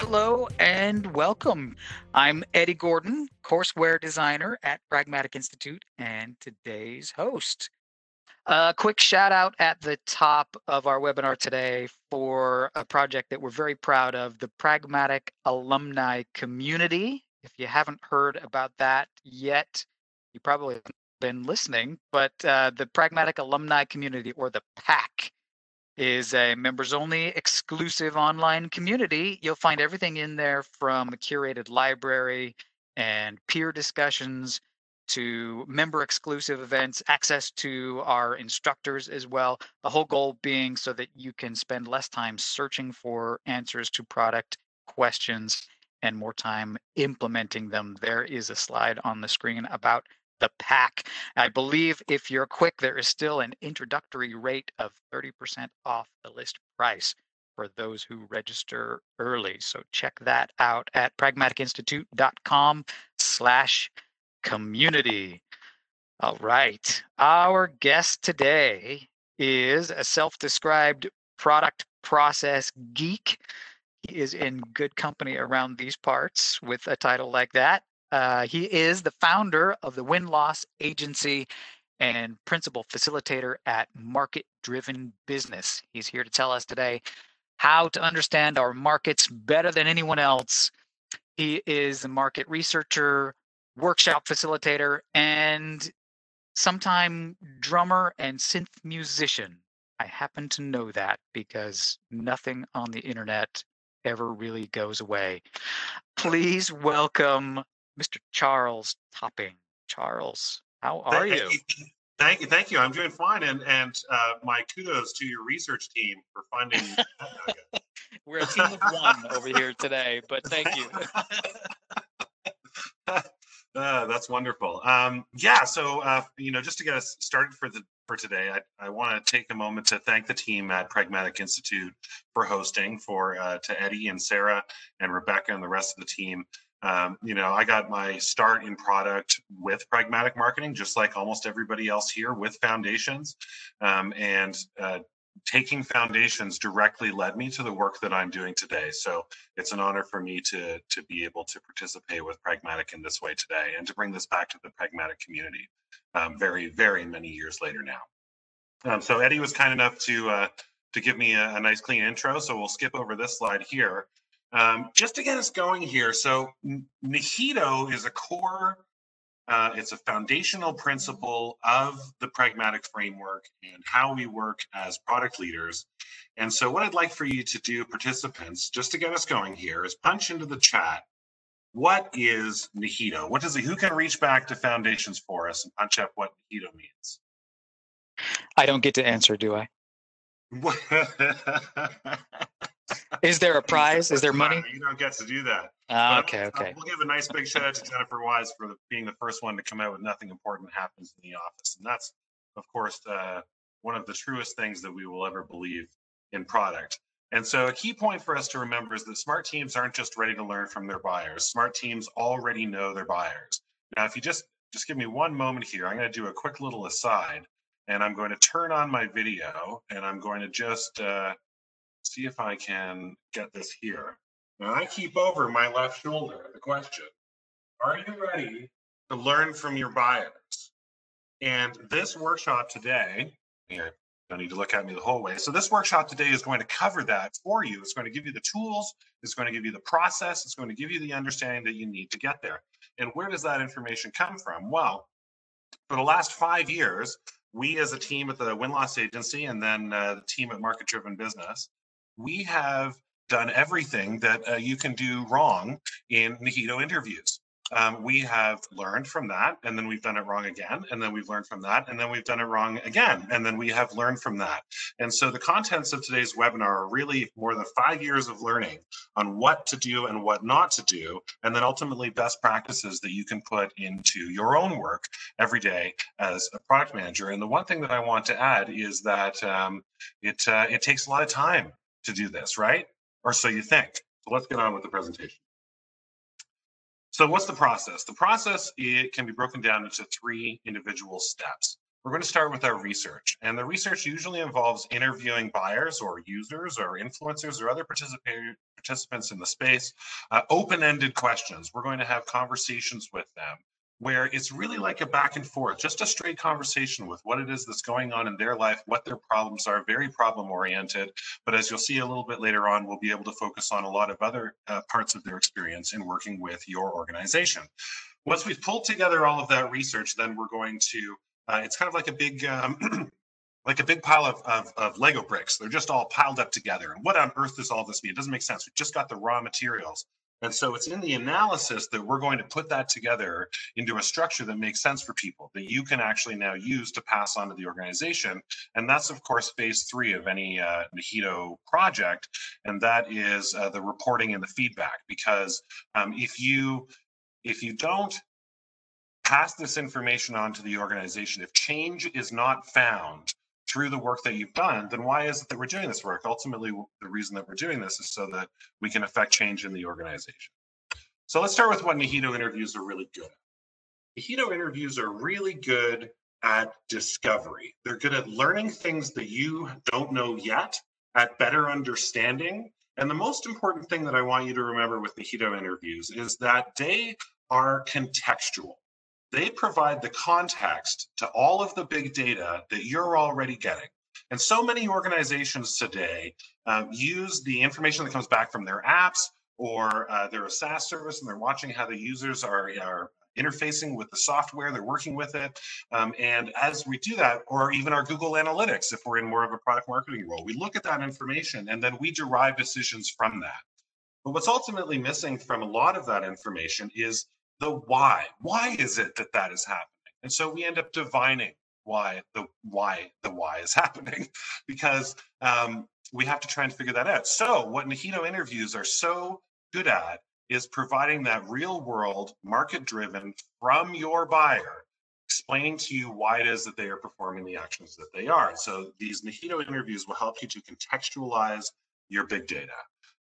Hello and welcome. I'm Eddie Gordon, courseware designer at Pragmatic Institute, and today's host. A quick shout out at the top of our webinar today for a project that we're very proud of the Pragmatic Alumni Community. If you haven't heard about that yet, you probably haven't been listening, but uh, the Pragmatic Alumni Community, or the PAC, is a members only exclusive online community. You'll find everything in there from a curated library and peer discussions to member exclusive events, access to our instructors as well. The whole goal being so that you can spend less time searching for answers to product questions and more time implementing them. There is a slide on the screen about the pack. I believe if you're quick, there is still an introductory rate of 30% off the list price for those who register early. So check that out at pragmaticinstitute.com slash community. All right. Our guest today is a self-described product process geek. He is in good company around these parts with a title like that. Uh, he is the founder of the Win Loss Agency and principal facilitator at Market Driven Business. He's here to tell us today how to understand our markets better than anyone else. He is a market researcher, workshop facilitator, and sometime drummer and synth musician. I happen to know that because nothing on the internet ever really goes away. Please welcome Mr. Charles Topping. Charles, how are you? Thank you, thank you. I'm doing fine, and and uh, my kudos to your research team for finding. We're a team of one over here today, but thank you. uh, that's wonderful. Um, yeah, so uh, you know, just to get us started for the for today, I, I want to take a moment to thank the team at Pragmatic Institute for hosting, for uh, to Eddie and Sarah and Rebecca and the rest of the team um, you know, I got my start in product with pragmatic marketing, just like almost everybody else here with foundations. Um, and uh, taking foundations directly led me to the work that I'm doing today. So it's an honor for me to, to be able to participate with pragmatic in this way today and to bring this back to the pragmatic community um, very, very many years later now. Um, so Eddie was kind enough to uh, to give me a, a nice clean intro. So we'll skip over this slide here. Um, just to get us going here, so Nihito is a core, uh, it's a foundational principle of the pragmatic framework and how we work as product leaders. And so what I'd like for you to do, participants, just to get us going here, is punch into the chat. What is Nihito? What does it, who can reach back to foundations for us and punch up what Nihito means? I don't get to answer, do I? Is there a prize? Is there money? You don't get to do that. Uh, okay, okay. We'll give a nice big shout out to Jennifer Wise for being the first one to come out with nothing important happens in the office. And that's, of course, uh, one of the truest things that we will ever believe in product. And so a key point for us to remember is that smart teams aren't just ready to learn from their buyers. Smart teams already know their buyers. Now, if you just just give me one moment here, I'm going to do a quick little aside, and I'm going to turn on my video, and I'm going to just uh, see if I can get this here. Now I keep over my left shoulder the question, are you ready to learn from your buyers? And this workshop today, here, don't need to look at me the whole way. So this workshop today is going to cover that for you. It's going to give you the tools, it's going to give you the process, it's going to give you the understanding that you need to get there. And where does that information come from? Well, for the last five years, we as a team at the Win Loss Agency and then uh, the team at Market Driven Business we have done everything that uh, you can do wrong in Nihito interviews. Um, we have learned from that, and then we've done it wrong again, and then we've learned from that, and then we've done it wrong again, and then we have learned from that. And so the contents of today's webinar are really more than five years of learning on what to do and what not to do, and then ultimately best practices that you can put into your own work every day as a product manager. And the one thing that I want to add is that um, it uh, it takes a lot of time to do this, right? Or so you think. So let's get on with the presentation. So what's the process? The process it can be broken down into three individual steps. we're going to start with our research. And the research usually involves interviewing buyers or users or influencers or other participants in the space, uh, open-ended questions. We're going to have conversations with them where it's really like a back and forth, just a straight conversation with what it is that's going on in their life, what their problems are, very problem oriented. But as you'll see a little bit later on, we'll be able to focus on a lot of other uh, parts of their experience in working with your organization. Once we've pulled together all of that research, then we're going to, uh, it's kind of like a big, um, like a big pile of, of, of, Lego bricks. They're just all piled up together. And what on earth does all this mean? It doesn't make sense. We just got the raw materials. And so it's in the analysis that we're going to put that together into a structure that makes sense for people that you can actually now use to pass on to the organization. And that's, of course, phase three of any uh, Nihito project. And that is uh, the reporting and the feedback. Because um, if you if you don't pass this information on to the organization, if change is not found through the work that you've done, then why is it that we're doing this work? Ultimately, the reason that we're doing this is so that we can affect change in the organization. So let's start with what Nihito interviews are really good at. Nihito interviews are really good at discovery. They're good at learning things that you don't know yet, at better understanding. And the most important thing that I want you to remember with Nihito interviews is that they are contextual they provide the context to all of the big data that you're already getting. And so many organizations today um, use the information that comes back from their apps or uh, they're SaaS service and they're watching how the users are, are interfacing with the software, they're working with it. Um, and as we do that, or even our Google Analytics, if we're in more of a product marketing role, we look at that information and then we derive decisions from that. But what's ultimately missing from a lot of that information is the why. Why is it that that is happening? And so we end up divining why the why the why is happening because um, we have to try and figure that out. So what Nihito interviews are so good at is providing that real world market driven from your buyer explaining to you why it is that they are performing the actions that they are. So these Nihito interviews will help you to contextualize your big data.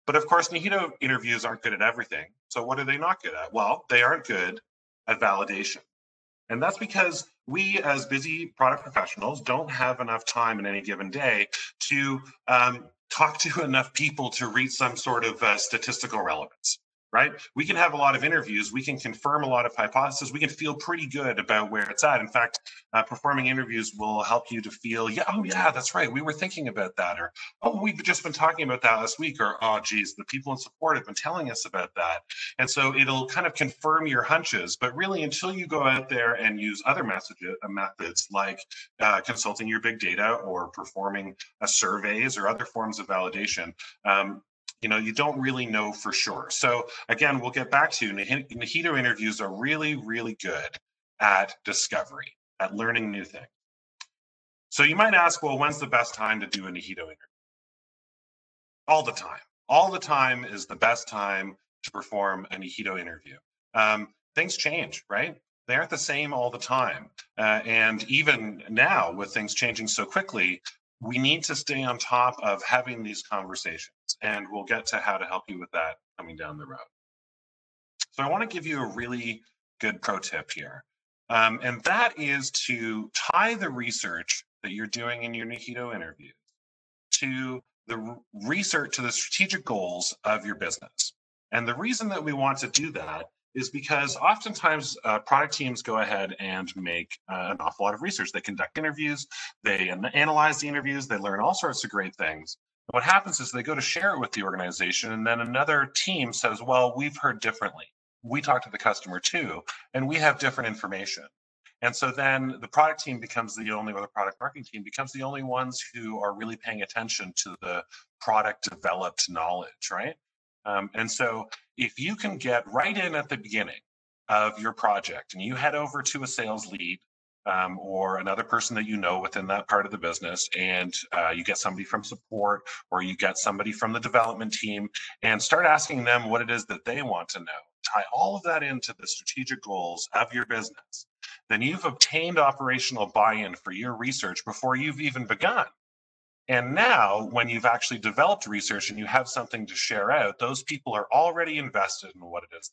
But of course, Nihito interviews aren't good at everything. So what are they not good at? Well, they aren't good at validation. And that's because we, as busy product professionals, don't have enough time in any given day to um, talk to enough people to reach some sort of uh, statistical relevance right? We can have a lot of interviews. We can confirm a lot of hypotheses. We can feel pretty good about where it's at. In fact, uh, performing interviews will help you to feel, yeah, oh yeah, that's right. We were thinking about that, or oh, we've just been talking about that last week, or oh, geez, the people in support have been telling us about that. And so it'll kind of confirm your hunches. But really, until you go out there and use other messages, uh, methods like uh, consulting your big data or performing uh, surveys or other forms of validation, um, you know, you don't really know for sure. So again, we'll get back to Nihito interviews are really, really good at discovery, at learning new things. So you might ask, well, when's the best time to do a Nihito interview? All the time. All the time is the best time to perform a Nihito interview. Um, things change, right? They aren't the same all the time. Uh, and even now, with things changing so quickly, we need to stay on top of having these conversations and we'll get to how to help you with that coming down the road. So I want to give you a really good pro tip here. Um, and that is to tie the research that you're doing in your Nihito interviews to the research to the strategic goals of your business. And the reason that we want to do that is because oftentimes uh, product teams go ahead and make uh, an awful lot of research. They conduct interviews, they analyze the interviews, they learn all sorts of great things what happens is they go to share it with the organization, and then another team says, Well, we've heard differently. We talked to the customer too, and we have different information. And so then the product team becomes the only, or the product marketing team becomes the only ones who are really paying attention to the product developed knowledge, right? Um, and so if you can get right in at the beginning of your project and you head over to a sales lead um, or another person that you know within that part of the business, and uh, you get somebody from support or you get somebody from the development team, and start asking them what it is that they want to know. Tie all of that into the strategic goals of your business. Then you've obtained operational buy in for your research before you've even begun. And now, when you've actually developed research and you have something to share out, those people are already invested in what it is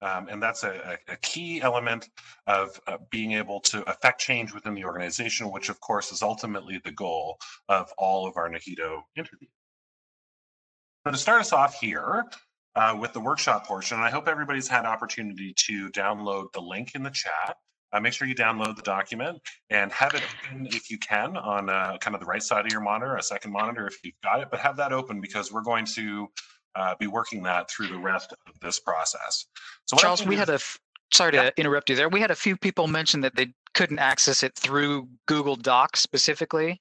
Um, and that's a, a, key element of uh, being able to affect change within the organization, which of course is ultimately the goal of all of our Nihito interviews. So to start us off here uh, with the workshop portion, I hope everybody's had opportunity to download the link in the chat. Uh, make sure you download the document and have it open if you can on uh, kind of the right side of your monitor, a second monitor if you've got it, but have that open because we're going to uh, be working that through the rest of this process. So Charles, we had a sorry to interrupt you there. We had a few people mention that they couldn't access it through Google Docs specifically.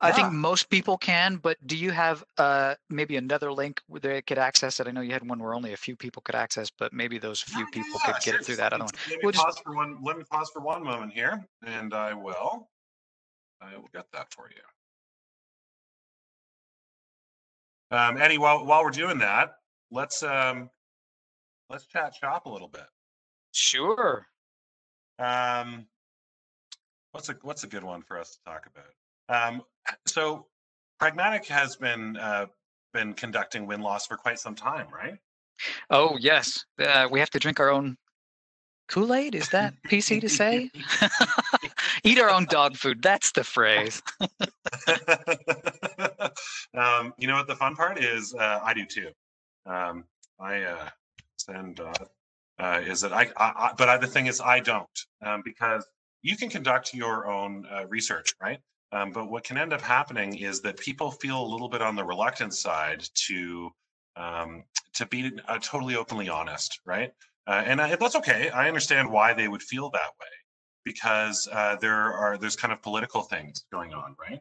I think most people can, but do you have uh, maybe another link where they could access it? I know you had one where only a few people could access, but maybe those few people yeah, could get it through that other one. Let me, We'll pause just, for one, let me pause for one moment here, and I will. I will get that for you. Um, Eddie, while while we're doing that, let's um, let's chat shop a little bit. sure. Um, what's a what's a good one for us to talk about? Um, so, Pragmatic has been uh, been conducting win loss for quite some time, right? Oh yes, uh, we have to drink our own Kool Aid. Is that PC to say? Eat our own dog food. That's the phrase. um, you know what the fun part is? Uh, I do too. Um, I uh, send uh, uh, is that I, I, I but I, the thing is I don't um, because you can conduct your own uh, research, right? Um, but what can end up happening is that people feel a little bit on the reluctant side to um, to be uh, totally openly honest, right? Uh, and I, that's okay. I understand why they would feel that way because uh, there are there's kind of political things going on, right?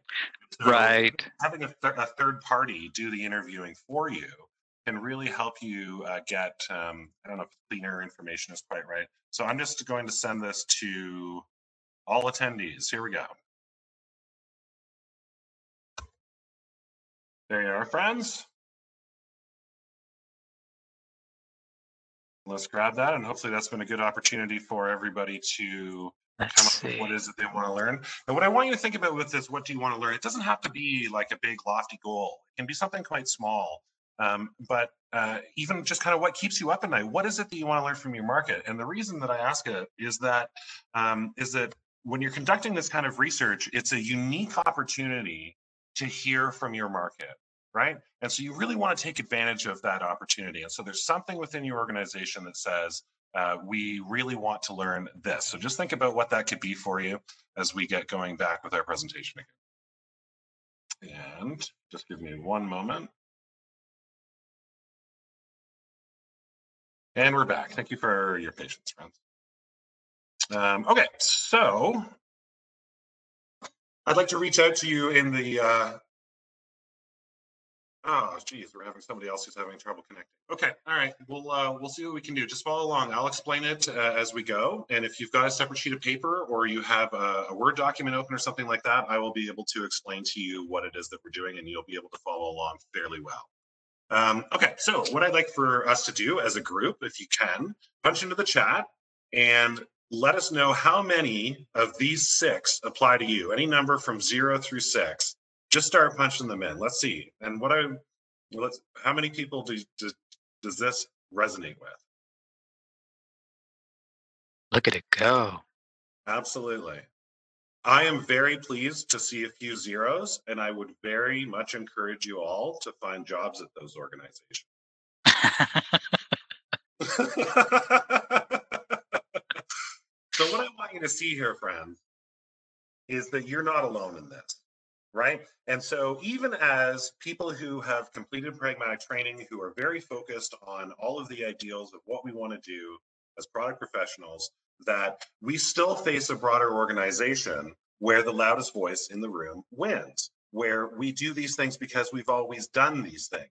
So right. Having a, th- a, third party do the interviewing for you can really help you uh, get um, I don't know if cleaner information is quite right. So I'm just going to send this to all attendees. Here we go. There you are, friends. Let's grab that, and hopefully that's been a good opportunity for everybody to Let's come up with what is it they want to learn. And what I want you to think about with this, what do you want to learn? It doesn't have to be like a big lofty goal. It can be something quite small. Um, but uh, even just kind of what keeps you up at night. What is it that you want to learn from your market? And the reason that I ask it is that um, is that when you're conducting this kind of research, it's a unique opportunity to hear from your market right? And so you really want to take advantage of that opportunity. And so there's something within your organization that says, uh, we really want to learn this. So just think about what that could be for you as we get going back with our presentation again. And just give me one moment. And we're back. Thank you for your patience, friends. Um, okay, so I'd like to reach out to you in the uh, Oh, geez, we're having somebody else who's having trouble connecting. Okay, all right, we'll uh, we'll see what we can do. Just follow along. I'll explain it uh, as we go. And if you've got a separate sheet of paper or you have a, a Word document open or something like that, I will be able to explain to you what it is that we're doing, and you'll be able to follow along fairly well. Um, okay, so what I'd like for us to do as a group, if you can, punch into the chat and let us know how many of these six apply to you. Any number from zero through six just start punching them in. Let's see. And what I let's how many people do, do does this resonate with? Look at it go. Absolutely. I am very pleased to see a few zeros, and I would very much encourage you all to find jobs at those organizations. so, what I want you to see here, friends, is that you're not alone in this right? And so, even as people who have completed pragmatic training, who are very focused on all of the ideals of what we want to do as product professionals, that we still face a broader organization where the loudest voice in the room wins, where we do these things because we've always done these things.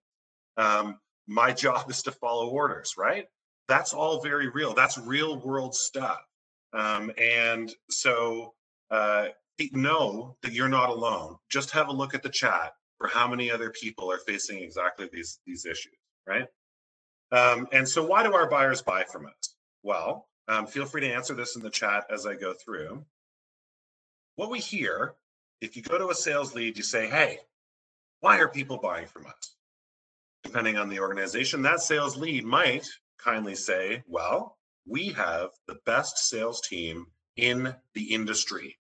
Um, my job is to follow orders, right? That's all very real. That's real world stuff. Um, and so, uh, know that you're not alone. Just have a look at the chat for how many other people are facing exactly these these issues, right? Um, and so, why do our buyers buy from us? Well, um, feel free to answer this in the chat as I go through. What we hear, if you go to a sales lead, you say, "Hey, why are people buying from us?" Depending on the organization, that sales lead might kindly say, "Well, we have the best sales team in the industry.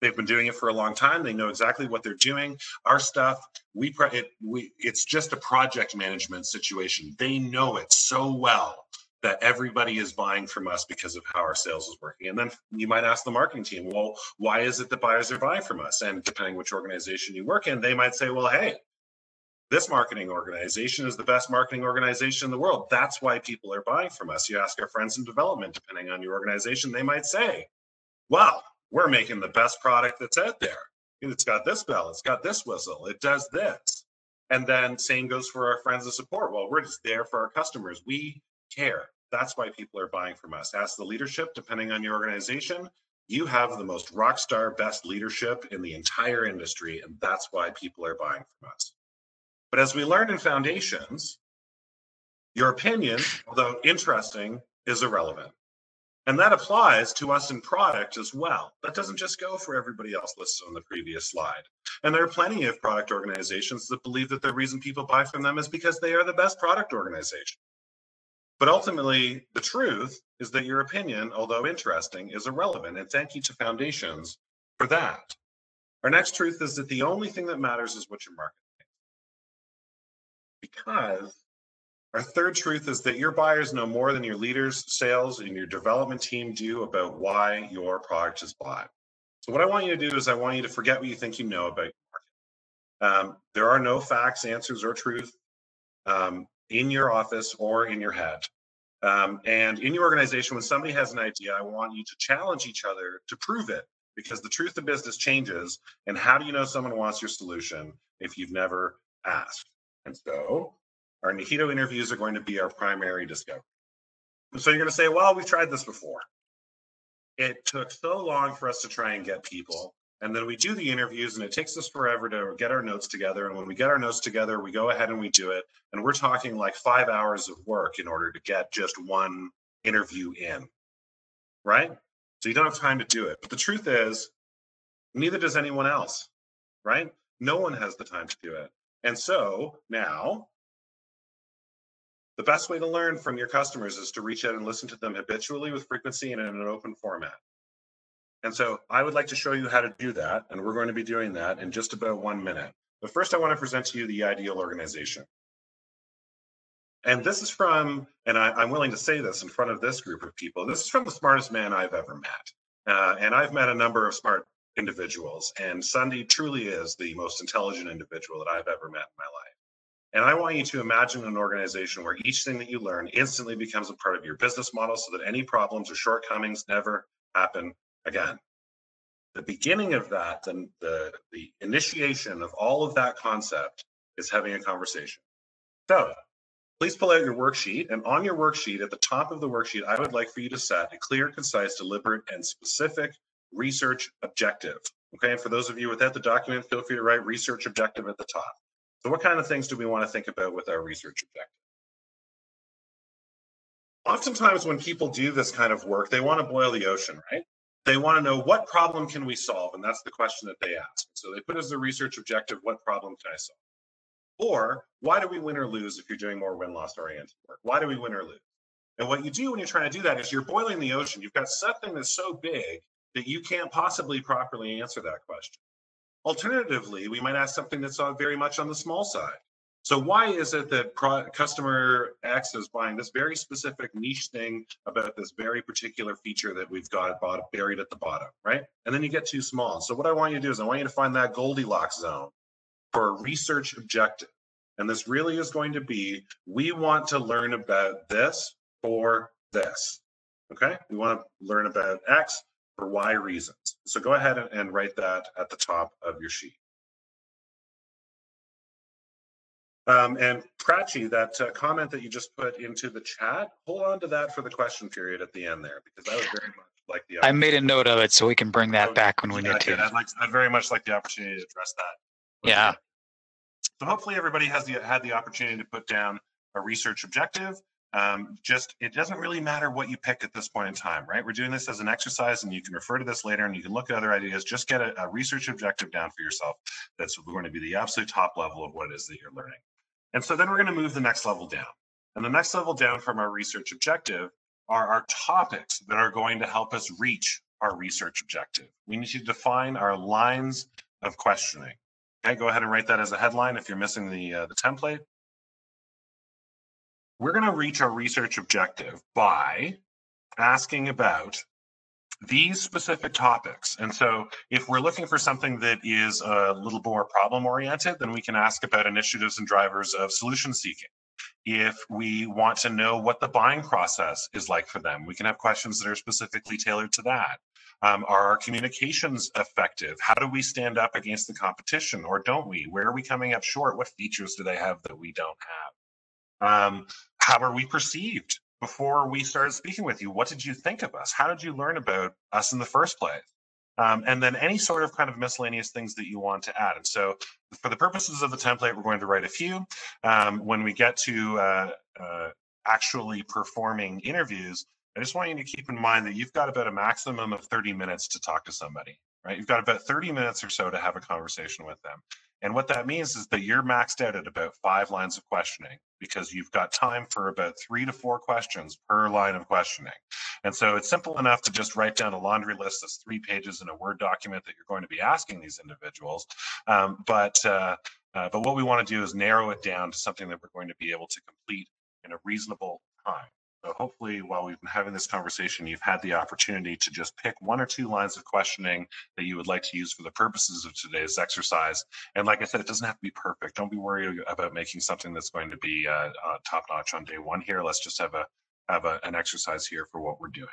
They've been doing it for a long time. They know exactly what they're doing. Our stuff, we, it, we it's just a project management situation. They know it so well that everybody is buying from us because of how our sales is working. And then you might ask the marketing team, well, why is it that buyers are buying from us? And depending which organization you work in, they might say, well, hey, this marketing organization is the best marketing organization in the world. That's why people are buying from us. You ask our friends in development, depending on your organization, they might say, wow, we're making the best product that's out there. It's got this bell, it's got this whistle, it does this. And then same goes for our friends of support. Well, we're just there for our customers. We care. That's why people are buying from us. Ask the leadership, depending on your organization, you have the most rock star best leadership in the entire industry, and that's why people are buying from us. But as we learned in foundations, your opinion, although interesting, is irrelevant. And that applies to us in product as well. That doesn't just go for everybody else listed on the previous slide. And there are plenty of product organizations that believe that the reason people buy from them is because they are the best product organization. But ultimately, the truth is that your opinion, although interesting, is irrelevant. And thank you to Foundations for that. Our next truth is that the only thing that matters is what your market. Because our third truth is that your buyers know more than your leaders, sales, and your development team do about why your product is bought. So, what I want you to do is I want you to forget what you think you know about your market. Um, there are no facts, answers, or truth um, in your office or in your head. Um, and in your organization, when somebody has an idea, I want you to challenge each other to prove it because the truth of business changes. And how do you know someone wants your solution if you've never asked? And so our Nihito interviews are going to be our primary discovery. So you're going to say, well, we've tried this before. It took so long for us to try and get people. And then we do the interviews, and it takes us forever to get our notes together. And when we get our notes together, we go ahead and we do it. And we're talking like five hours of work in order to get just one interview in, right? So you don't have time to do it. But the truth is, neither does anyone else, right? No one has the time to do it. And so now the best way to learn from your customers is to reach out and listen to them habitually with frequency and in an open format. And so I would like to show you how to do that. And we're going to be doing that in just about one minute. But first, I want to present to you the ideal organization. And this is from, and I, am willing to say this in front of this group of people, this is from the smartest man I've ever met. Uh, and I've met a number of smart individuals, and Sunday truly is the most intelligent individual that I've ever met in my life. And I want you to imagine an organization where each thing that you learn instantly becomes a part of your business model so that any problems or shortcomings never happen again. The beginning of that, and the, the initiation of all of that concept is having a conversation. So please pull out your worksheet. And on your worksheet, at the top of the worksheet, I would like for you to set a clear, concise, deliberate, and specific research objective. Okay, and for those of you without the document, feel free to write research objective at the top. So what kind of things do we want to think about with our research objective? Oftentimes when people do this kind of work, they want to boil the ocean, right? They want to know what problem can we solve? And that's the question that they ask. So they put as their research objective, what problem can I solve? Or why do we win or lose if you're doing more win-loss oriented work? Why do we win or lose? And what you do when you're trying to do that is you're boiling the ocean. You've got something that's so big that you can't possibly properly answer that question. Alternatively, we might ask something that's very much on the small side. So why is it that pro- customer X is buying this very specific niche thing about this very particular feature that we've got bought, buried at the bottom, right? And then you get too small. So what I want you to do is I want you to find that Goldilocks zone for a research objective. And this really is going to be, we want to learn about this for this, okay? We want to learn about X for Y reasons. So go ahead and write that at the top of your sheet. Um, and Prachi, that uh, comment that you just put into the chat, hold on to that for the question period at the end there, because I would very much like the. I made a note of it so we can bring that back when we yeah, need to. I'd like, I'd very much like the opportunity to address that. Yeah. So hopefully everybody has the had the opportunity to put down a research objective um, just it doesn't really matter what you pick at this point in time, right? We're doing this as an exercise, and you can refer to this later, and you can look at other ideas. Just get a, a research objective down for yourself. That's going to be the absolute top level of what it is that you're learning. And so then we're going to move the next level down. And the next level down from our research objective are our topics that are going to help us reach our research objective. We need to define our lines of questioning. Okay, go ahead and write that as a headline if you're missing the, uh, the template. We're going to reach our research objective by asking about these specific topics. And so if we're looking for something that is a little more problem oriented, then we can ask about initiatives and drivers of solution seeking. If we want to know what the buying process is like for them, we can have questions that are specifically tailored to that. Um, are our communications effective? How do we stand up against the competition or don't we? Where are we coming up short? What features do they have that we don't have? Um, how are we perceived before we started speaking with you? What did you think of us? How did you learn about us in the first place? Um, and then any sort of kind of miscellaneous things that you want to add. And so for the purposes of the template, we're going to write a few. Um, when we get to uh, uh, actually performing interviews, I just want you to keep in mind that you've got about a maximum of 30 minutes to talk to somebody, right? You've got about 30 minutes or so to have a conversation with them. And what that means is that you're maxed out at about five lines of questioning because you've got time for about three to four questions per line of questioning. And so it's simple enough to just write down a laundry list that's three pages in a Word document that you're going to be asking these individuals. Um, but uh, uh, but what we want to do is narrow it down to something that we're going to be able to complete in a reasonable time. So hopefully, while we've been having this conversation, you've had the opportunity to just pick one or two lines of questioning that you would like to use for the purposes of today's exercise. And like I said, it doesn't have to be perfect. Don't be worried about making something that's going to be uh, uh, top notch on day one here. Let's just have a have a, an exercise here for what we're doing.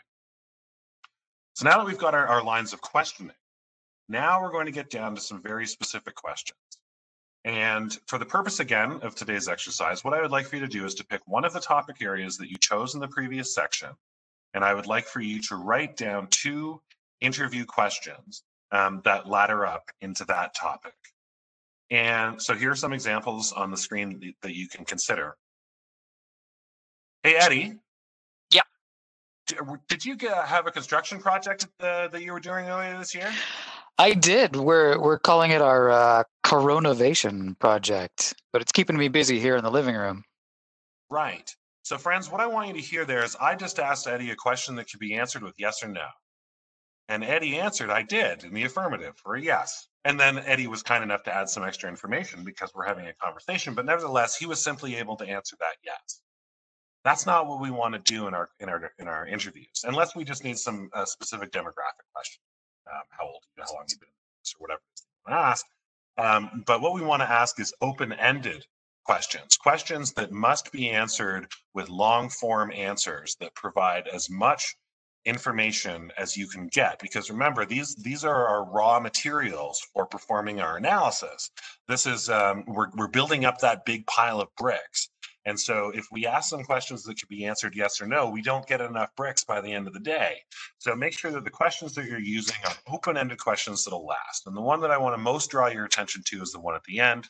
So now that we've got our, our lines of questioning, now we're going to get down to some very specific questions. And for the purpose again of today's exercise, what I would like for you to do is to pick one of the topic areas that you chose in the previous section. And I would like for you to write down two interview questions um, that ladder up into that topic. And so here are some examples on the screen that you can consider. Hey, Eddie. Yeah. Did you have a construction project uh, that you were doing earlier this year? I did. We're we're calling it our uh, Coronavation project, but it's keeping me busy here in the living room. Right. So, friends, what I want you to hear there is I just asked Eddie a question that could be answered with yes or no. And Eddie answered, I did in the affirmative for a yes. And then Eddie was kind enough to add some extra information because we're having a conversation, but nevertheless, he was simply able to answer that yes. That's not what we want to do in our in our in our interviews, unless we just need some uh, specific demographic question um, how old, you how long you've been in this or whatever you ask. Um, but what we want to ask is open-ended questions, questions that must be answered with long form answers that provide as much information as you can get. Because remember these these are our raw materials for performing our analysis. This is um, we're, we're building up that big pile of bricks and so if we ask some questions that could be answered yes or no, we don't get enough bricks by the end of the day. So make sure that the questions that you're using are open-ended questions that'll last. And the one that I want to most draw your attention to is the one at the end,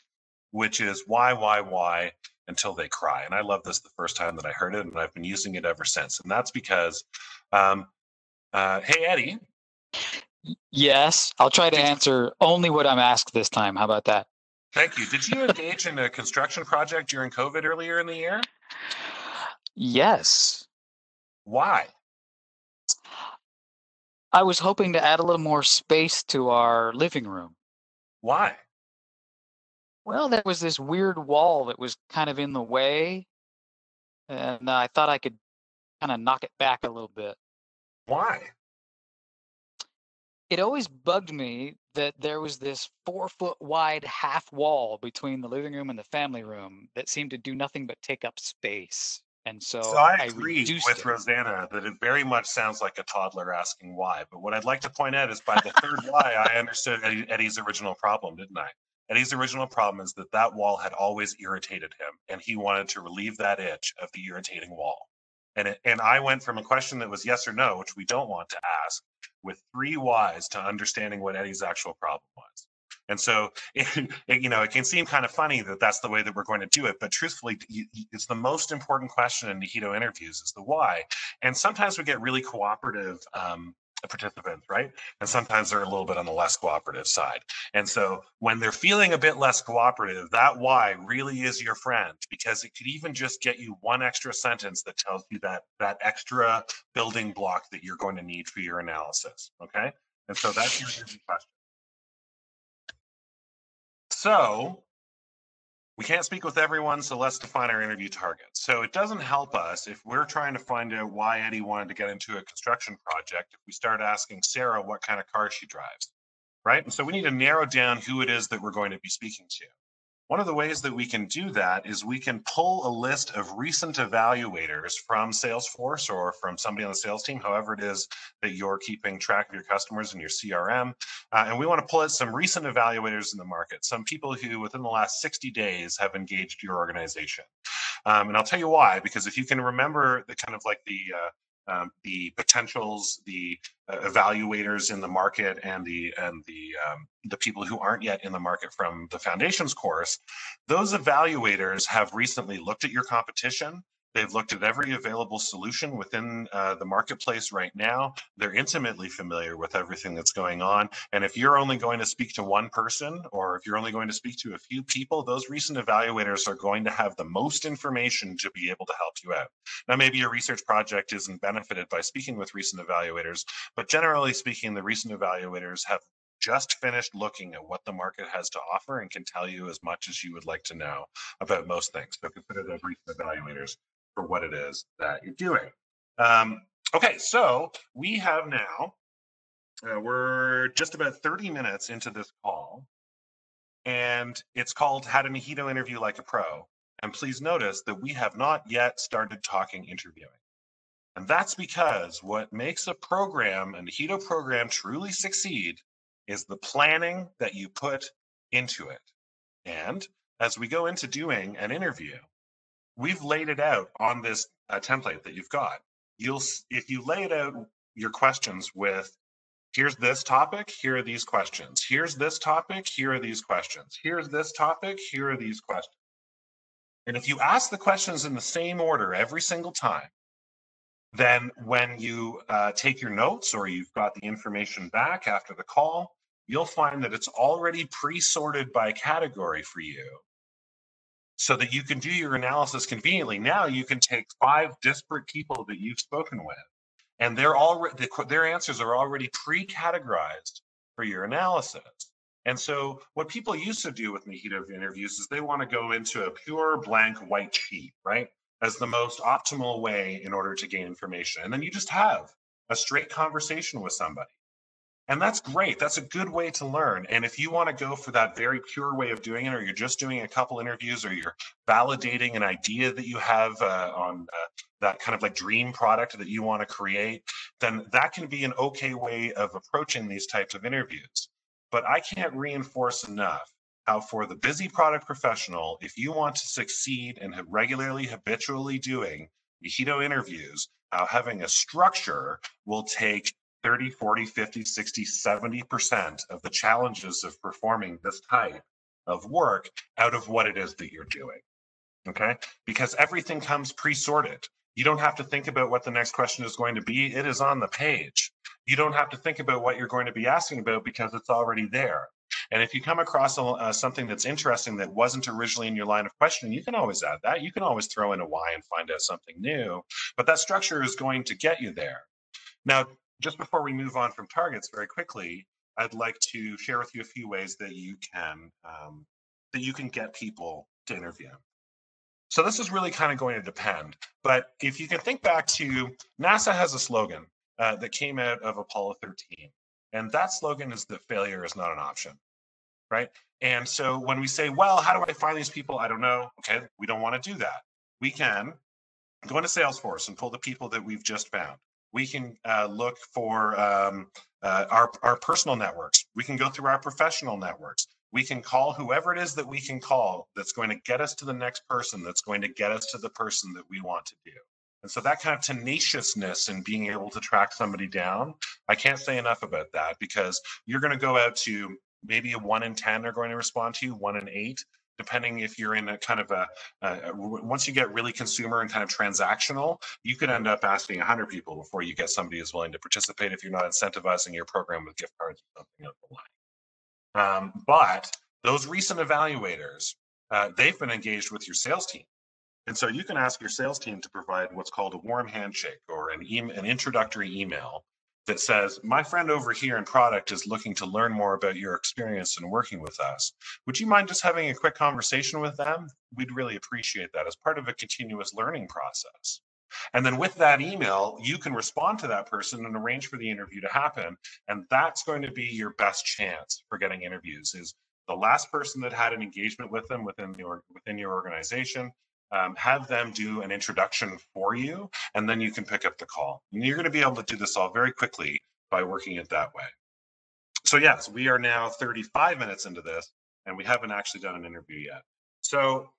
which is why, why, why until they cry. And I love this the first time that I heard it, and I've been using it ever since. And that's because, um, uh, hey, Eddie. Yes, I'll try to answer only what I'm asked this time. How about that? Thank you. Did you engage in a construction project during COVID earlier in the year? Yes. Why? I was hoping to add a little more space to our living room. Why? Well, there was this weird wall that was kind of in the way, and I thought I could kind of knock it back a little bit. Why? It always bugged me that there was this four foot wide half wall between the living room and the family room that seemed to do nothing but take up space. And so, so I agree I with it. Rosanna that it very much sounds like a toddler asking why. But what I'd like to point out is by the third why, I understood Eddie, Eddie's original problem, didn't I? Eddie's original problem is that that wall had always irritated him, and he wanted to relieve that itch of the irritating wall. And it, and I went from a question that was yes or no, which we don't want to ask, with three whys to understanding what Eddie's actual problem was. And so, it, it, you know, it can seem kind of funny that that's the way that we're going to do it, but truthfully, it's the most important question in Nihito interviews is the why. And sometimes we get really cooperative um, participants, right? And sometimes they're a little bit on the less cooperative side. And so when they're feeling a bit less cooperative, that why really is your friend because it could even just get you one extra sentence that tells you that that extra building block that you're going to need for your analysis. Okay. And so that's your question. So we can't speak with everyone, so let's define our interview targets. So it doesn't help us if we're trying to find out why Eddie wanted to get into a construction project if we start asking Sarah what kind of car she drives, right? And so we need to narrow down who it is that we're going to be speaking to. One of the ways that we can do that is we can pull a list of recent evaluators from Salesforce or from somebody on the sales team, however it is that you're keeping track of your customers in your CRM. Uh, and we want to pull out some recent evaluators in the market, some people who within the last 60 days have engaged your organization. Um, and I'll tell you why, because if you can remember the kind of like the uh, um, the potentials, the uh, evaluators in the market, and the and the um, the people who aren't yet in the market from the foundations course. Those evaluators have recently looked at your competition. They've looked at every available solution within uh, the marketplace right now. They're intimately familiar with everything that's going on. And if you're only going to speak to one person, or if you're only going to speak to a few people, those recent evaluators are going to have the most information to be able to help you out. Now, maybe your research project isn't benefited by speaking with recent evaluators, but generally speaking, the recent evaluators have just finished looking at what the market has to offer and can tell you as much as you would like to know about most things. So consider those recent evaluators for what it is that you're doing. Um, okay, so we have now, uh, we're just about 30 minutes into this call, and it's called How to Nihito Interview Like a Pro. And please notice that we have not yet started talking interviewing. And that's because what makes a program, a Nihito program, truly succeed is the planning that you put into it. And as we go into doing an interview, we've laid it out on this uh, template that you've got. You'll, if you lay it out your questions with, here's this topic, here are these questions. Here's this topic, here are these questions. Here's this topic, here are these questions. And if you ask the questions in the same order every single time, then when you uh, take your notes or you've got the information back after the call, you'll find that it's already pre-sorted by category for you so that you can do your analysis conveniently. Now you can take five disparate people that you've spoken with, and they're their answers are already pre-categorized for your analysis. And so what people used to do with Nihito interviews is they want to go into a pure blank white sheet, right? As the most optimal way in order to gain information. And then you just have a straight conversation with somebody. And that's great. That's a good way to learn. And if you want to go for that very pure way of doing it, or you're just doing a couple interviews, or you're validating an idea that you have uh, on uh, that kind of like dream product that you want to create, then that can be an okay way of approaching these types of interviews. But I can't reinforce enough how, for the busy product professional, if you want to succeed and regularly, habitually doing Nihito interviews, how having a structure will take 30, 40, 50, 60, 70% of the challenges of performing this type of work out of what it is that you're doing. Okay. Because everything comes pre sorted. You don't have to think about what the next question is going to be, it is on the page. You don't have to think about what you're going to be asking about because it's already there. And if you come across a, uh, something that's interesting that wasn't originally in your line of questioning, you can always add that. You can always throw in a why and find out something new. But that structure is going to get you there. Now, just before we move on from targets very quickly, I'd like to share with you a few ways that you can um, that you can get people to interview. So this is really kind of going to depend. But if you can think back to NASA has a slogan uh, that came out of Apollo 13, and that slogan is that failure is not an option, right? And so when we say, well, how do I find these people? I don't know. Okay, we don't want to do that. We can go into Salesforce and pull the people that we've just found we can uh, look for um, uh, our, our personal networks. We can go through our professional networks. We can call whoever it is that we can call that's going to get us to the next person, that's going to get us to the person that we want to do. And so that kind of tenaciousness and being able to track somebody down, I can't say enough about that because you're going to go out to maybe a one in 10 are going to respond to you, one in eight. Depending if you're in a kind of a, once you get really consumer and kind of transactional, you could end up asking 100 people before you get somebody who's willing to participate if you're not incentivizing your program with gift cards or something of the like. Um, but those recent evaluators, uh, they've been engaged with your sales team. And so you can ask your sales team to provide what's called a warm handshake or an, e- an introductory email that says, My friend over here in product is looking to learn more about your experience in working with us. Would you mind just having a quick conversation with them? We'd really appreciate that as part of a continuous learning process. And then with that email, you can respond to that person and arrange for the interview to happen. And that's going to be your best chance for getting interviews is the last person that had an engagement with them within your within your organization um, have them do an introduction for you, and then you can pick up the call. And you're going to be able to do this all very quickly by working it that way. So yes, we are now 35 minutes into this, and we haven't actually done an interview yet. So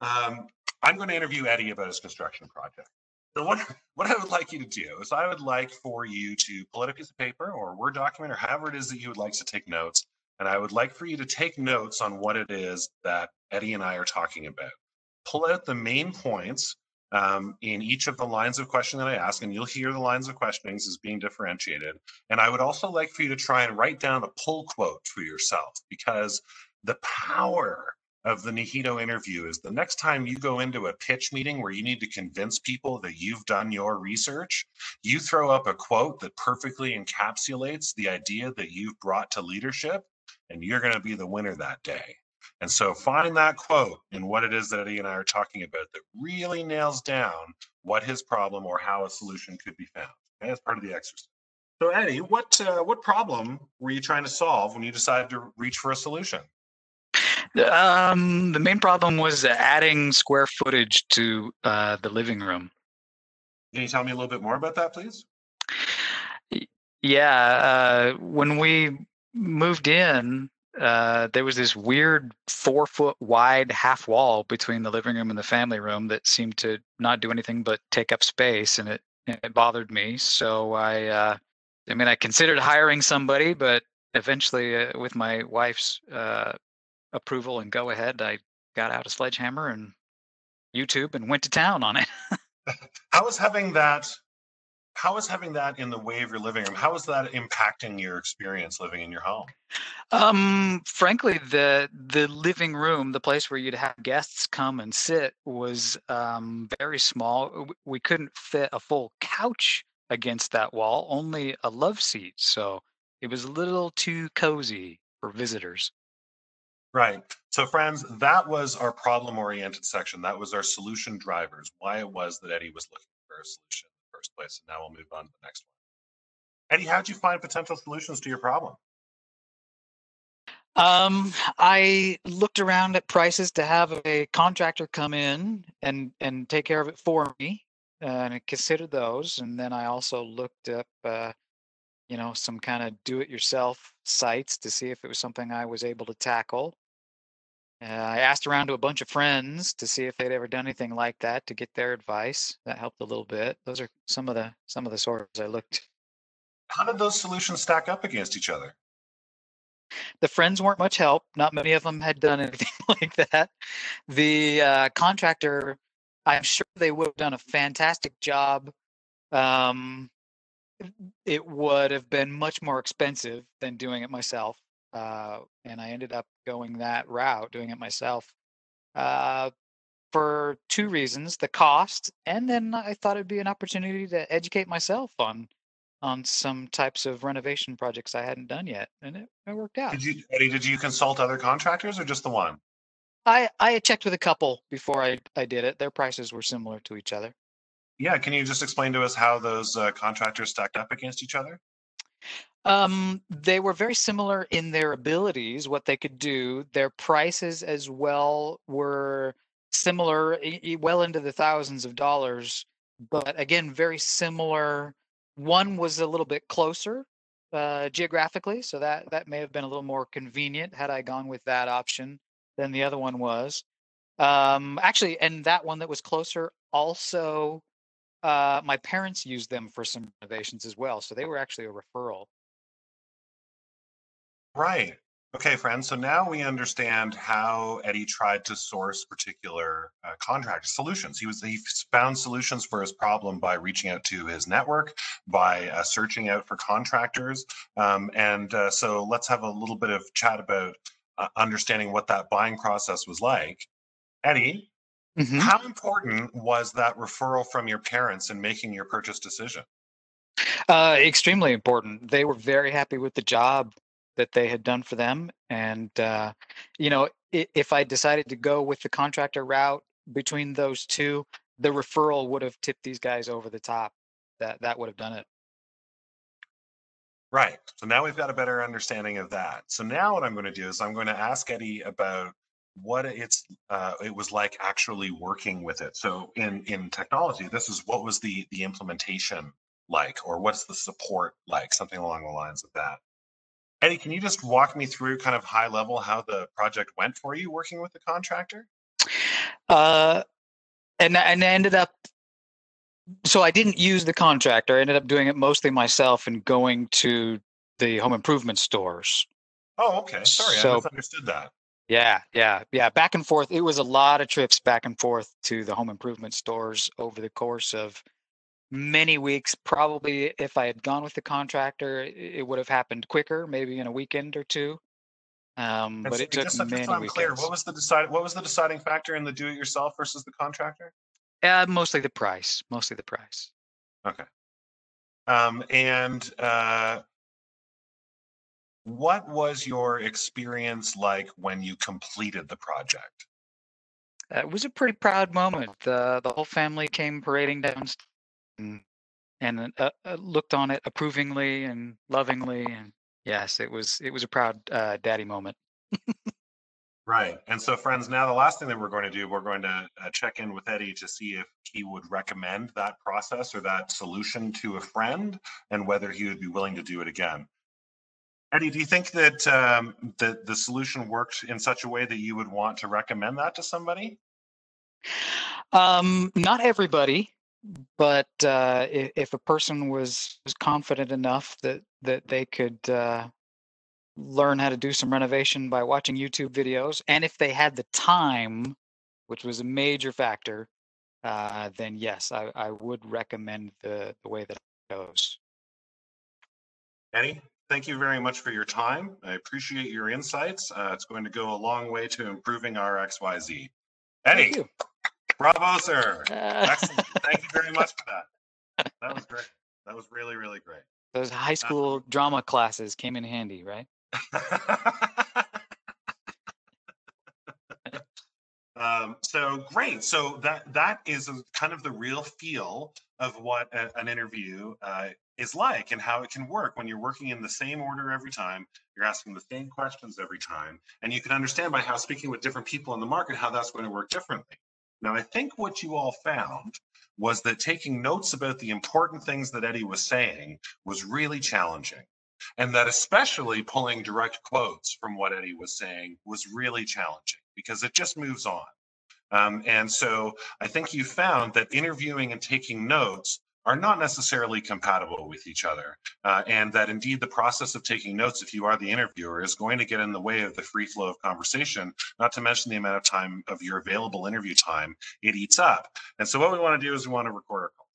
um, I'm going to interview Eddie about his construction project. So what, what I would like you to do is I would like for you to pull out a piece of paper or Word document or however it is that you would like to take notes. And I would like for you to take notes on what it is that Eddie and I are talking about pull out the main points um, in each of the lines of question that I ask, and you'll hear the lines of questionings as being differentiated. And I would also like for you to try and write down a pull quote for yourself because the power of the Nihito interview is the next time you go into a pitch meeting where you need to convince people that you've done your research, you throw up a quote that perfectly encapsulates the idea that you've brought to leadership, and you're going to be the winner that day. And so find that quote in what it is that Eddie and I are talking about that really nails down what his problem or how a solution could be found. Okay, as part of the exercise. So Eddie, what uh, what problem were you trying to solve when you decided to reach for a solution? Um, the main problem was adding square footage to uh, the living room. Can you tell me a little bit more about that, please? Yeah, uh, when we moved in, uh, there was this weird four foot wide half wall between the living room and the family room that seemed to not do anything but take up space, and it it bothered me. So I, uh, I mean, I considered hiring somebody, but eventually, uh, with my wife's uh, approval and go ahead, I got out a sledgehammer and YouTube and went to town on it. How was having that how is having that in the way of your living room how is that impacting your experience living in your home? Um frankly the the living room the place where you'd have guests come and sit was um very small. We couldn't fit a full couch against that wall only a love seat so it was a little too cozy for visitors. Right. So friends that was our problem oriented section. That was our solution drivers why it was that eddie was looking for a solution first place. And now we'll move on to the next one. Eddie, how'd you find potential solutions to your problem? Um, I looked around at prices to have a contractor come in and and take care of it for me, uh, and I considered those. And then I also looked up, uh, you know, some kind of do-it-yourself sites to see if it was something I was able to tackle. Uh, I asked around to a bunch of friends to see if they'd ever done anything like that to get their advice. That helped a little bit. Those are some of the some of the sources I looked. How did those solutions stack up against each other? The friends weren't much help. Not many of them had done anything like that. The uh, contractor, I'm sure they would have done a fantastic job. Um, it would have been much more expensive than doing it myself uh, and I ended up going that route, doing it myself, uh, for two reasons: the cost, and then I thought it'd be an opportunity to educate myself on on some types of renovation projects I hadn't done yet, and it, it worked out. Did you, Eddie? Did you consult other contractors or just the one? I I checked with a couple before I I did it. Their prices were similar to each other. Yeah, can you just explain to us how those uh, contractors stacked up against each other? Um, they were very similar in their abilities, what they could do. Their prices as well were similar, well into the thousands of dollars. But again, very similar. One was a little bit closer uh, geographically, so that that may have been a little more convenient had I gone with that option than the other one was. Um, actually, and that one that was closer also uh, my parents used them for some renovations as well, so they were actually a referral. Right. Okay, friends. So now we understand how Eddie tried to source particular uh, contract solutions. He was he found solutions for his problem by reaching out to his network, by uh, searching out for contractors, um, and uh, so let's have a little bit of chat about uh, understanding what that buying process was like. Eddie, mm-hmm. how important was that referral from your parents in making your purchase decision? Uh, extremely important. They were very happy with the job that they had done for them. And, uh, you know, if I decided to go with the contractor route between those two, the referral would have tipped these guys over the top. That that would have done it. Right. So now we've got a better understanding of that. So now what I'm going to do is I'm going to ask Eddie about what it's uh, it was like actually working with it. So in in technology, this is what was the the implementation like, or what's the support like, something along the lines of that. Eddie, can you just walk me through kind of high level how the project went for you working with the contractor? Uh, and and I ended up. So I didn't use the contractor. I ended up doing it mostly myself and going to the home improvement stores. Oh, okay. Sorry, so, I misunderstood that. Yeah, yeah, yeah. Back and forth. It was a lot of trips back and forth to the home improvement stores over the course of many weeks. Probably if I had gone with the contractor, it would have happened quicker, maybe in a weekend or two. Um, but so it took just, many so I'm weekends. Clear, what was the decide? What was the deciding factor in the do-it-yourself versus the contractor? Uh, mostly the price. Mostly the price. Okay. Um, and uh, what was your experience like when you completed the project? Uh, it was a pretty proud moment. The the whole family came parading down and, and uh, uh, looked on it approvingly and lovingly. And yes, it was it was a proud uh, daddy moment. right. And so, friends, now the last thing that we're going to do, we're going to uh, check in with Eddie to see if he would recommend that process or that solution to a friend, and whether he would be willing to do it again. Eddie, do you think that um, that the solution worked in such a way that you would want to recommend that to somebody? Um, not everybody but uh, if, if, a person was, was confident enough that that they could uh, learn how to do some renovation by watching YouTube videos, and if they had the time, which was a major factor, uh, then yes, I, I would recommend the the way that it goes. Eddie, thank you very much for your time. I appreciate your insights. Uh, it's going to go a long way to improving our XYZ. Eddie. Bravo, sir. Excellent. Thank you very much for that. That was great. That was really, really great. Those high uh, school uh, drama classes came in handy, right? um, so great. So that that is kind of the real feel of what a, an interview uh, is like and how it can work when you're working in the same order every time. You're asking the same questions every time, and you can understand by how speaking with different people in the market how that's going to work differently. Now, I think what you all found was that taking notes about the important things that Eddie was saying was really challenging. And that especially pulling direct quotes from what Eddie was saying was really challenging because it just moves on. Um, and so I think you found that interviewing and taking notes are not necessarily compatible with each other. Uh, and that indeed the process of taking notes, if you are the interviewer, is going to get in the way of the free flow of conversation, not to mention the amount of time of your available interview time it eats up. And so what we want to do is we want to record our call.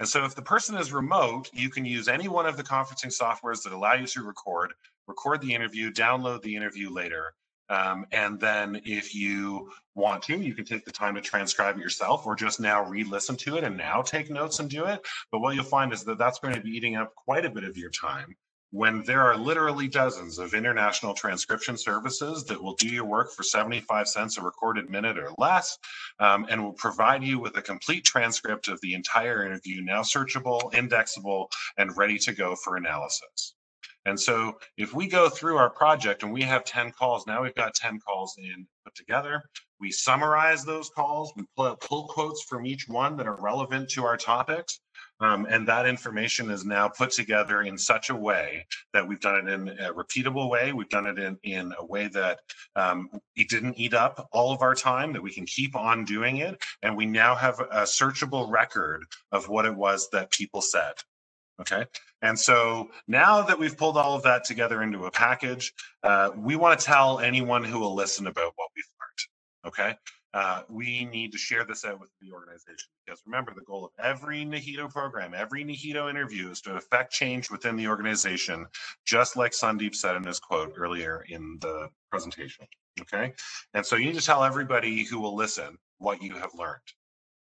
And so if the person is remote, you can use any one of the conferencing softwares that allow you to record, record the interview, download the interview later, um, and then if you want to, you can take the time to transcribe it yourself or just now re-listen to it and now take notes and do it. But what you'll find is that that's going to be eating up quite a bit of your time when there are literally dozens of international transcription services that will do your work for 75 cents a recorded minute or less um, and will provide you with a complete transcript of the entire interview, now searchable, indexable, and ready to go for analysis. And so if we go through our project and we have 10 calls, now we've got 10 calls in put together. We summarize those calls, we pull, pull quotes from each one that are relevant to our topics. Um, and that information is now put together in such a way that we've done it in a repeatable way. We've done it in, in a way that um, it didn't eat up all of our time, that we can keep on doing it. And we now have a searchable record of what it was that people said. Okay. And so now that we've pulled all of that together into a package, uh, we want to tell anyone who will listen about what we've learned. Okay. Uh, we need to share this out with the organization because remember the goal of every Nihito program, every Nihito interview is to affect change within the organization, just like Sandeep said in his quote earlier in the presentation. Okay. And so you need to tell everybody who will listen what you have learned.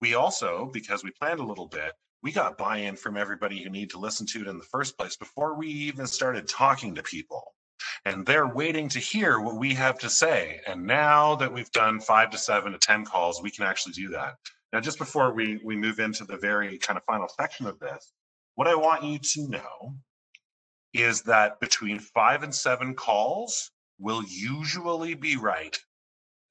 We also, because we planned a little bit, we got buy-in from everybody who need to listen to it in the first place before we even started talking to people. And they're waiting to hear what we have to say. And now that we've done five to seven to ten calls we can actually do that. Now just before we we move into the very kind of final section of this what i want you to know is that between five and seven calls will usually be right.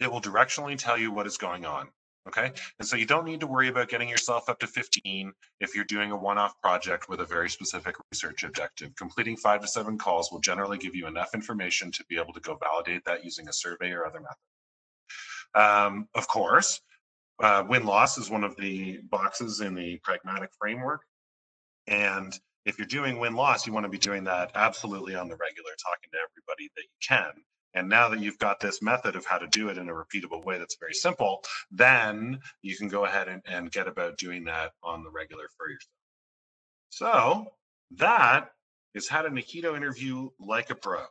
It will directionally tell you what is going on Okay. And so you don't need to worry about getting yourself up to 15 if you're doing a one off project with a very specific research objective. Completing five to seven calls will generally give you enough information to be able to go validate that using a survey or other method. Um, of course, uh, win loss is one of the boxes in the pragmatic framework. And if you're doing win loss, you want to be doing that absolutely on the regular, talking to everybody that you can and now that you've got this method of how to do it in a repeatable way that's very simple, then you can go ahead and, and get about doing that on the regular for yourself. So that is how to Nihito interview like a pro.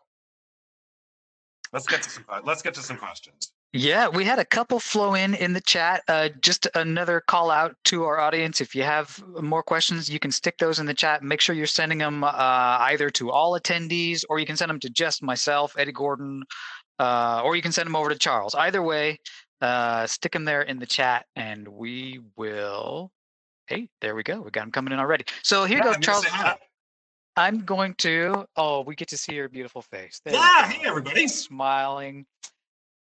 Let's get to some uh, let's get to some questions. Yeah, we had a couple flow in in the chat. Uh, just another call out to our audience. If you have more questions, you can stick those in the chat. Make sure you're sending them uh, either to all attendees or you can send them to just myself, Eddie Gordon, uh, or you can send them over to Charles. Either way, uh, stick them there in the chat and we will. Hey, there we go. We got them coming in already. So here yeah, goes, Charles. I'm going to. Oh, we get to see your beautiful face. There yeah, hey everybody, smiling.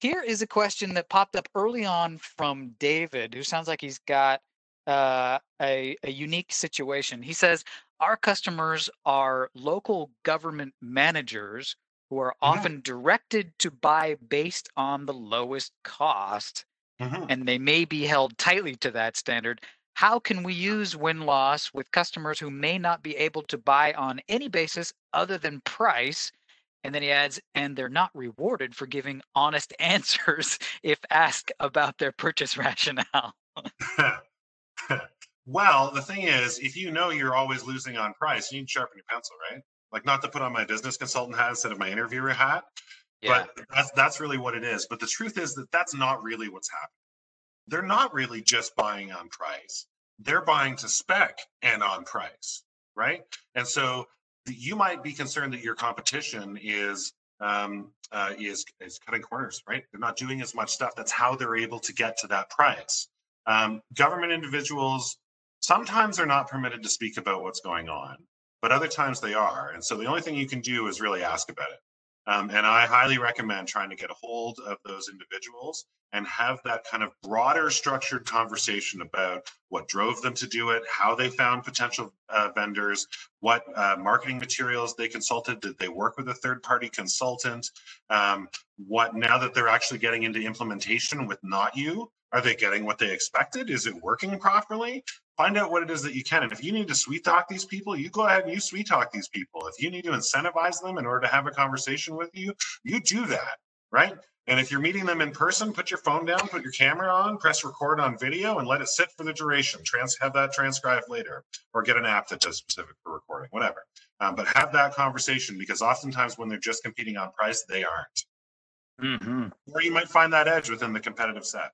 Here is a question that popped up early on from David, who sounds like he's got uh, a, a unique situation. He says, Our customers are local government managers who are mm-hmm. often directed to buy based on the lowest cost, mm-hmm. and they may be held tightly to that standard. How can we use win loss with customers who may not be able to buy on any basis other than price and then he adds, and they're not rewarded for giving honest answers if asked about their purchase rationale. well, the thing is, if you know you're always losing on price, you need to sharpen your pencil, right? Like not to put on my business consultant hat instead of my interviewer hat. Yeah. But that's that's really what it is. But the truth is that that's not really what's happening. They're not really just buying on price. They're buying to spec and on price, right? And so you might be concerned that your competition is um, uh, is is cutting corners, right? They're not doing as much stuff. That's how they're able to get to that price. Um, government individuals sometimes are not permitted to speak about what's going on, but other times they are. And so the only thing you can do is really ask about it. Um, and I highly recommend trying to get a hold of those individuals and have that kind of broader structured conversation about what drove them to do it, how they found potential uh, vendors, what uh, marketing materials they consulted, did they work with a third party consultant, um, what now that they're actually getting into implementation with not you, are they getting what they expected? Is it working properly? Find out what it is that you can. And if you need to sweet talk these people, you go ahead and you sweet talk these people. If you need to incentivize them in order to have a conversation with you, you do that, right? And if you're meeting them in person, put your phone down, put your camera on, press record on video, and let it sit for the duration. Trans have that transcribed later, or get an app that does specific for recording, whatever. Um, but have that conversation because oftentimes when they're just competing on price, they aren't. Mm-hmm. Or you might find that edge within the competitive set.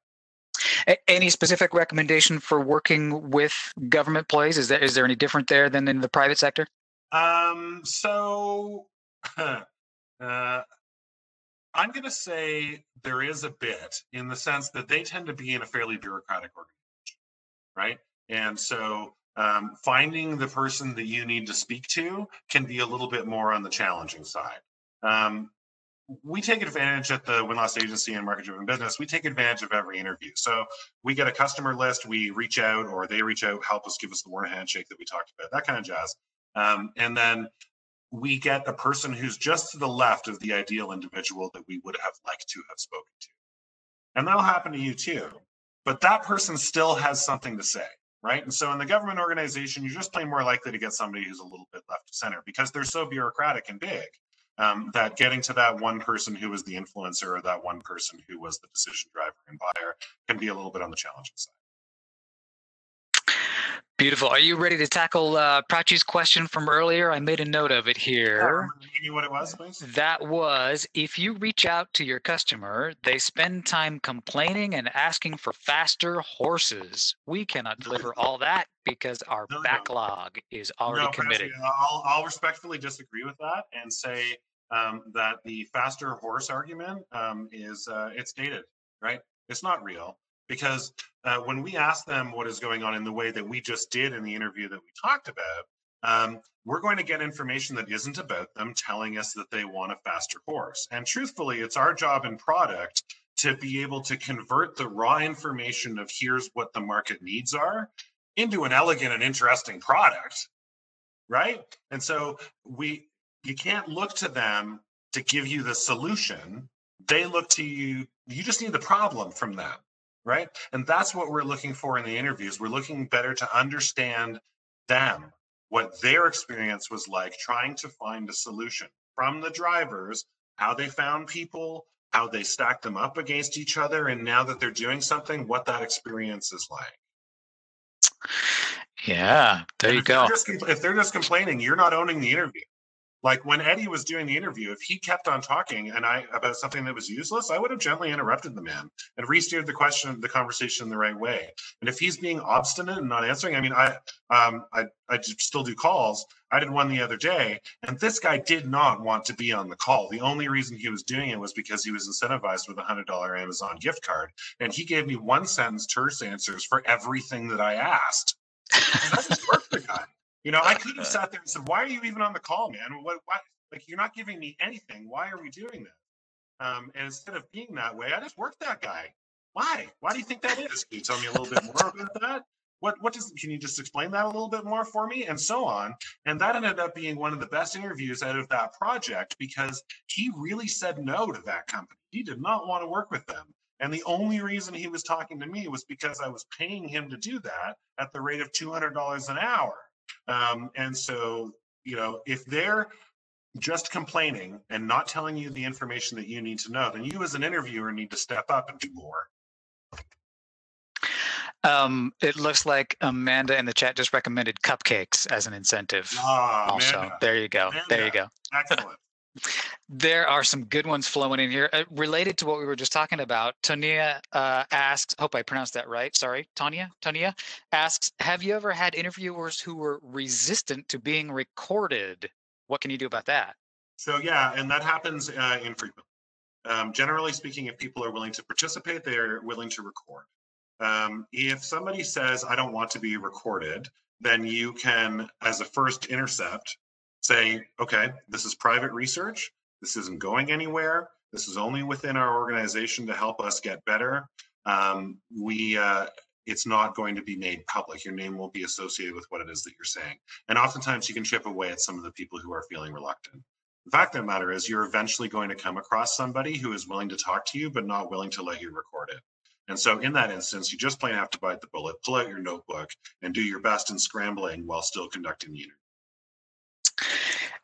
Any specific recommendation for working with government plays? Is there is there any different there than in the private sector? Um, so uh, I'm going to say there is a bit in the sense that they tend to be in a fairly bureaucratic organization, right? And so um, finding the person that you need to speak to can be a little bit more on the challenging side. Um, we take advantage at the win loss agency and market driven business we take advantage of every interview. So we get a customer list we reach out or they reach out help us give us the warm handshake that we talked about that kind of jazz. Um, and then we get a person who's just to the left of the ideal individual that we would have liked to have spoken to. And that'll happen to you too. But that person still has something to say right? And so in the government organization, you're just plain more likely to get somebody who's a little bit left of center because they're so bureaucratic and big um, that getting to that one person who was the influencer or that one person who was the decision driver and buyer can be a little bit on the challenging side. Beautiful. Are you ready to tackle uh, Prachi's question from earlier? I made a note of it here. Yeah, what it was, please? That was if you reach out to your customer, they spend time complaining and asking for faster horses. We cannot deliver all that because our no, backlog no. is already no, committed. I'll, I'll respectfully disagree with that and say um, that the faster horse argument um, is uh, it's dated, right? It's not real because uh, when we ask them what is going on in the way that we just did in the interview that we talked about, um, we're going to get information that isn't about them telling us that they want a faster horse. And truthfully, it's our job in product to be able to convert the raw information of here's what the market needs are into an elegant and interesting product right? And so we you can't look to them to give you the solution. They look to you you just need the problem from them right? And that's what we're looking for in the interviews. We're looking better to understand them what their experience was like trying to find a solution from the drivers how they found people how they stacked them up against each other and now that they're doing something what that experience is like. Yeah there and you go they're just, if they're just complaining you're not owning the interview like when Eddie was doing the interview, if he kept on talking and I about something that was useless, I would have gently interrupted the man and re-steered the question, the conversation the right way. And if he's being obstinate and not answering, I mean, I um I I still do calls. I did one the other day, and this guy did not want to be on the call. The only reason he was doing it was because he was incentivized with a hundred dollar Amazon gift card, and he gave me one sentence terse answers for everything that I asked. That's just work the guy. You know, I could have sat there and said, "Why are you even on the call, man? What? Why? Like, you're not giving me anything. Why are we doing this?" Um, and instead of being that way, I just worked that guy. Why? Why do you think that is? Can you tell me a little bit more about that? What? What does? Can you just explain that a little bit more for me? And so on. And that ended up being one of the best interviews out of that project because he really said no to that company. He did not want to work with them. And the only reason he was talking to me was because I was paying him to do that at the rate of $200 an hour. Um, and so, you know, if they're just complaining and not telling you the information that you need to know, then you as an interviewer need to step up and do more. Um, it looks like Amanda in the chat just recommended cupcakes as an incentive. Ah, also, Amanda. there you go. Amanda. There you go. Excellent. There are some good ones flowing in here. Uh, related to what we were just talking about, Tonia uh, asks, hope I pronounced that right. Sorry, Tonia. Tonia asks, have you ever had interviewers who were resistant to being recorded? What can you do about that? So yeah, and that happens uh, infrequently. Um, generally speaking, if people are willing to participate, they're willing to record. Um, if somebody says, I don't want to be recorded, then you can, as a first intercept, say, okay, this is private research. This isn't going anywhere. This is only within our organization to help us get better. Um, we, uh, it's not going to be made public. Your name won't be associated with what it is that you're saying. And oftentimes you can chip away at some of the people who are feeling reluctant. The fact of the matter is you're eventually going to come across somebody who is willing to talk to you, but not willing to let you record it. And so in that instance, you just plain have to bite the bullet, pull out your notebook and do your best in scrambling while still conducting the interview.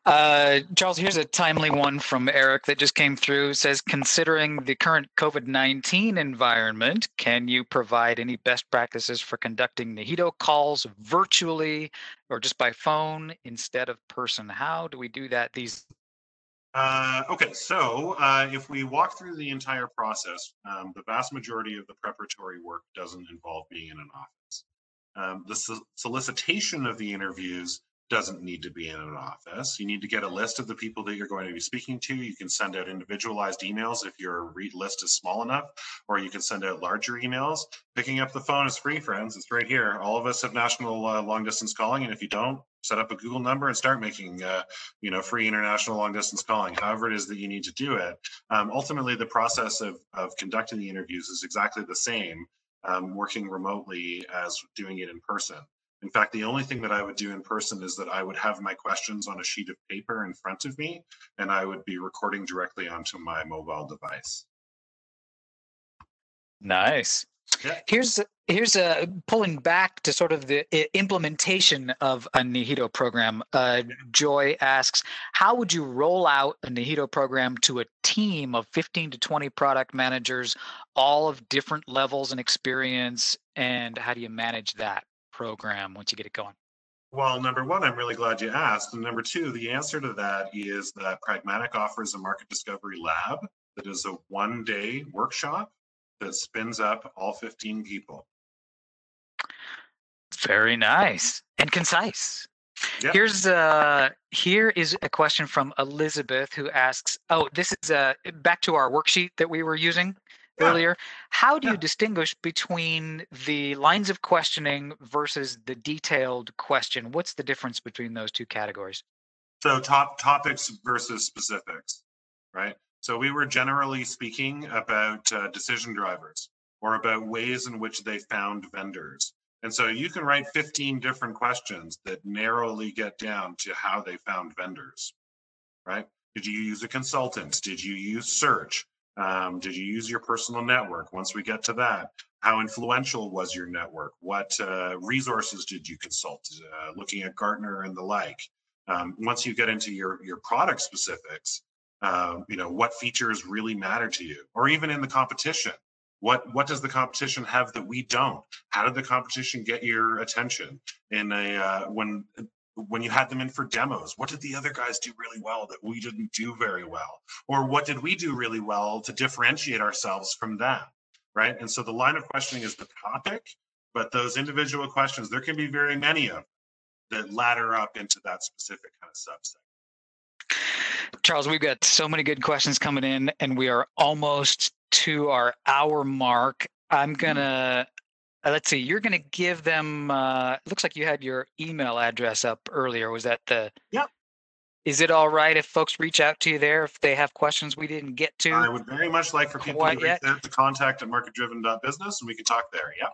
Uh, Charles, here's a timely one from Eric that just came through. It says, considering the current COVID 19 environment, can you provide any best practices for conducting Nihito calls virtually or just by phone instead of person? How do we do that these uh, okay, so uh, if we walk through the entire process, um, the vast majority of the preparatory work doesn't involve being in an office. Um, the so solicitation of the interviews doesn't need to be in an office. You need to get a list of the people that you're going to be speaking to. You can send out individualized emails if your list is small enough, or you can send out larger emails. Picking up the phone is free, friends. It's right here. All of us have national uh, long distance calling, and if you don't, set up a Google number and start making, uh, you know, free international long distance calling. However, it is that you need to do it. Um, ultimately, the process of of conducting the interviews is exactly the same, um, working remotely as doing it in person. In fact, the only thing that I would do in person is that I would have my questions on a sheet of paper in front of me, and I would be recording directly onto my mobile device. Nice. Yeah. Here's here's a pulling back to sort of the implementation of a Nihito program. Uh, Joy asks, how would you roll out a Nihito program to a team of 15 to 20 product managers, all of different levels and experience, and how do you manage that program once you get it going? Well, number one, I'm really glad you asked. And number two, the answer to that is that Pragmatic offers a market discovery lab that is a one day workshop that spins up all 15 people. Very nice and concise. Yep. Here's uh here is a question from Elizabeth who asks, "Oh, this is uh back to our worksheet that we were using yeah. earlier. How do yeah. you distinguish between the lines of questioning versus the detailed question? What's the difference between those two categories?" So top topics versus specifics, right? So we were generally speaking about uh, decision drivers or about ways in which they found vendors. And so you can write 15 different questions that narrowly get down to how they found vendors, right? Did you use a consultant? Did you use search? Um, did you use your personal network? Once we get to that, how influential was your network? What uh, resources did you consult? Uh, looking at Gartner and the like. Um, once you get into your your product specifics, um, you know what features really matter to you or even in the competition what what does the competition have that we don't how did the competition get your attention in a uh, when when you had them in for demos what did the other guys do really well that we didn't do very well or what did we do really well to differentiate ourselves from them right and so the line of questioning is the topic but those individual questions there can be very many of them that ladder up into that specific kind of subset Charles, we've got so many good questions coming in, and we are almost to our hour mark. I'm mm-hmm. gonna uh, let's see. You're gonna give them. Uh, it looks like you had your email address up earlier. Was that the? Yep. Is it all right if folks reach out to you there if they have questions we didn't get to? I would very much like for people to reach out to contact at marketdriven.business and we can talk there. Yeah.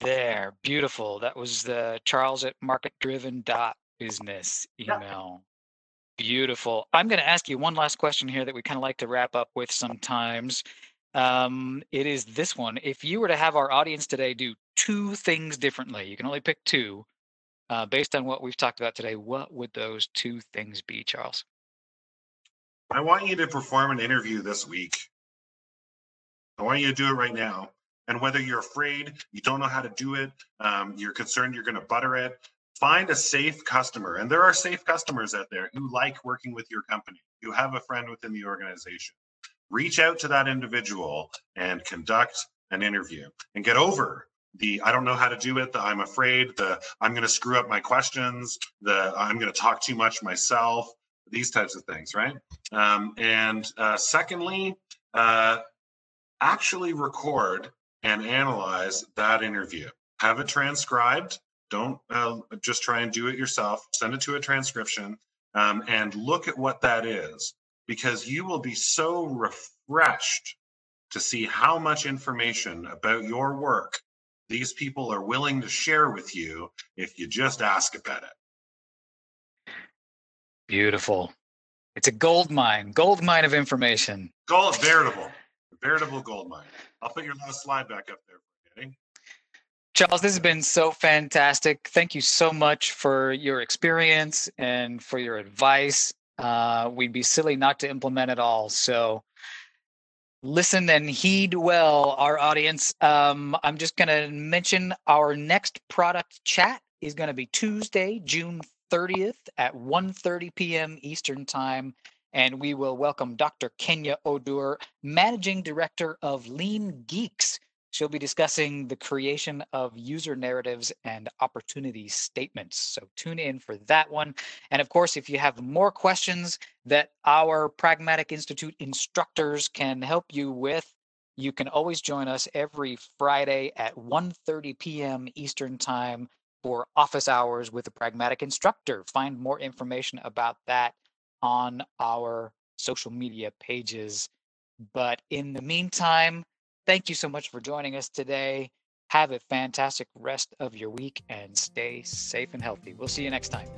There, beautiful. That was the Charles at marketdriven.business email. Beautiful. I'm going to ask you one last question here that we kind of like to wrap up with sometimes. Um, it is this one. If you were to have our audience today do two things differently, you can only pick two uh, based on what we've talked about today, what would those two things be, Charles? I want you to perform an interview this week. I want you to do it right now. And whether you're afraid, you don't know how to do it, um, you're concerned you're going to butter it, find a safe customer and there are safe customers out there who like working with your company you have a friend within the organization reach out to that individual and conduct an interview and get over the i don't know how to do it the i'm afraid the i'm going to screw up my questions the i'm going to talk too much myself these types of things right? Um, and uh, secondly uh, actually record and analyze that interview. Have it transcribed. Don't uh, just try and do it yourself. Send it to a transcription um, and look at what that is because you will be so refreshed to see how much information about your work these people are willing to share with you if you just ask about it. Beautiful. It's a gold mine, gold mine of information. Gold, veritable, veritable gold mine. I'll put your last slide back up there. Charles, this has been so fantastic. Thank you so much for your experience and for your advice. Uh, we'd be silly not to implement it all. So listen and heed well, our audience. Um, I'm just going to mention our next product chat is going to be Tuesday, June 30th at 1.30 p.m. Eastern Time. And we will welcome Dr. Kenya Odur, Managing Director of Lean Geeks. She'll be discussing the creation of user narratives and opportunity statements. So tune in for that one. And of course, if you have more questions that our Pragmatic Institute instructors can help you with, you can always join us every Friday at 1:30 p.m. Eastern Time for office hours with a pragmatic instructor. Find more information about that on our social media pages. But in the meantime, Thank you so much for joining us today. Have a fantastic rest of your week and stay safe and healthy. We'll see you next time.